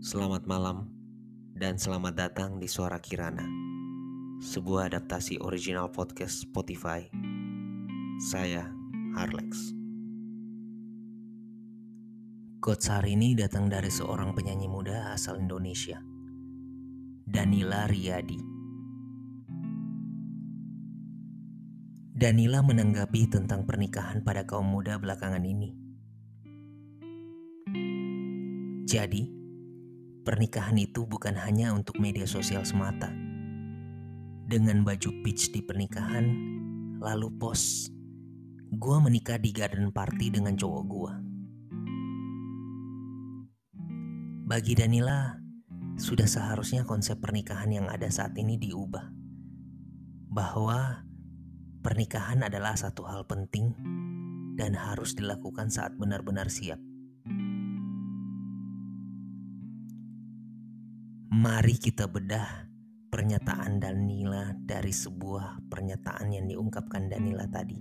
Selamat malam dan selamat datang di Suara Kirana, sebuah adaptasi original podcast Spotify. Saya Harlex. Quotes hari ini datang dari seorang penyanyi muda asal Indonesia, Danila Riyadi. Danila menanggapi tentang pernikahan pada kaum muda belakangan ini. Jadi, Pernikahan itu bukan hanya untuk media sosial semata. Dengan baju peach di pernikahan, lalu pos, gua menikah di garden party dengan cowok gua. Bagi Danila, sudah seharusnya konsep pernikahan yang ada saat ini diubah. Bahwa pernikahan adalah satu hal penting dan harus dilakukan saat benar-benar siap. Mari kita bedah pernyataan Danila dari sebuah pernyataan yang diungkapkan Danila tadi.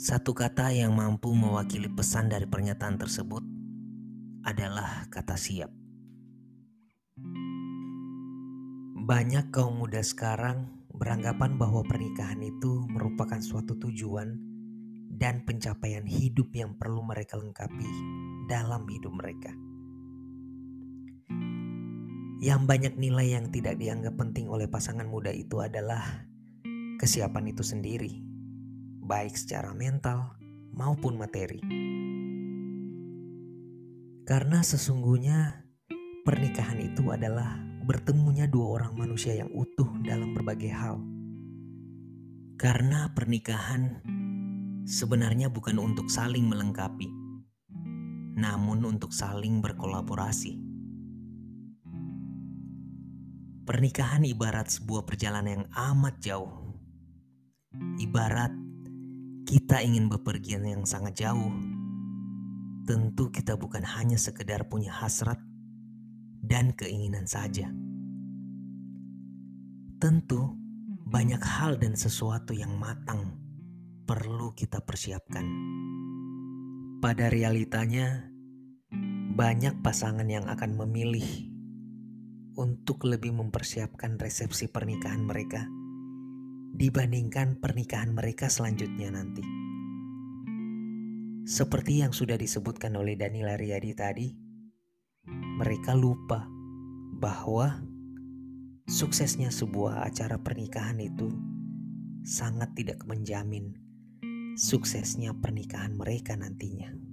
Satu kata yang mampu mewakili pesan dari pernyataan tersebut adalah kata siap. Banyak kaum muda sekarang beranggapan bahwa pernikahan itu merupakan suatu tujuan dan pencapaian hidup yang perlu mereka lengkapi dalam hidup mereka. Yang banyak nilai yang tidak dianggap penting oleh pasangan muda itu adalah kesiapan itu sendiri, baik secara mental maupun materi. Karena sesungguhnya pernikahan itu adalah bertemunya dua orang manusia yang utuh dalam berbagai hal. Karena pernikahan sebenarnya bukan untuk saling melengkapi, namun untuk saling berkolaborasi. Pernikahan ibarat sebuah perjalanan yang amat jauh. Ibarat kita ingin bepergian yang sangat jauh. Tentu kita bukan hanya sekedar punya hasrat dan keinginan saja. Tentu banyak hal dan sesuatu yang matang perlu kita persiapkan. Pada realitanya, banyak pasangan yang akan memilih untuk lebih mempersiapkan resepsi pernikahan mereka dibandingkan pernikahan mereka selanjutnya nanti. Seperti yang sudah disebutkan oleh Danila Riyadi tadi, mereka lupa bahwa suksesnya sebuah acara pernikahan itu sangat tidak menjamin suksesnya pernikahan mereka nantinya.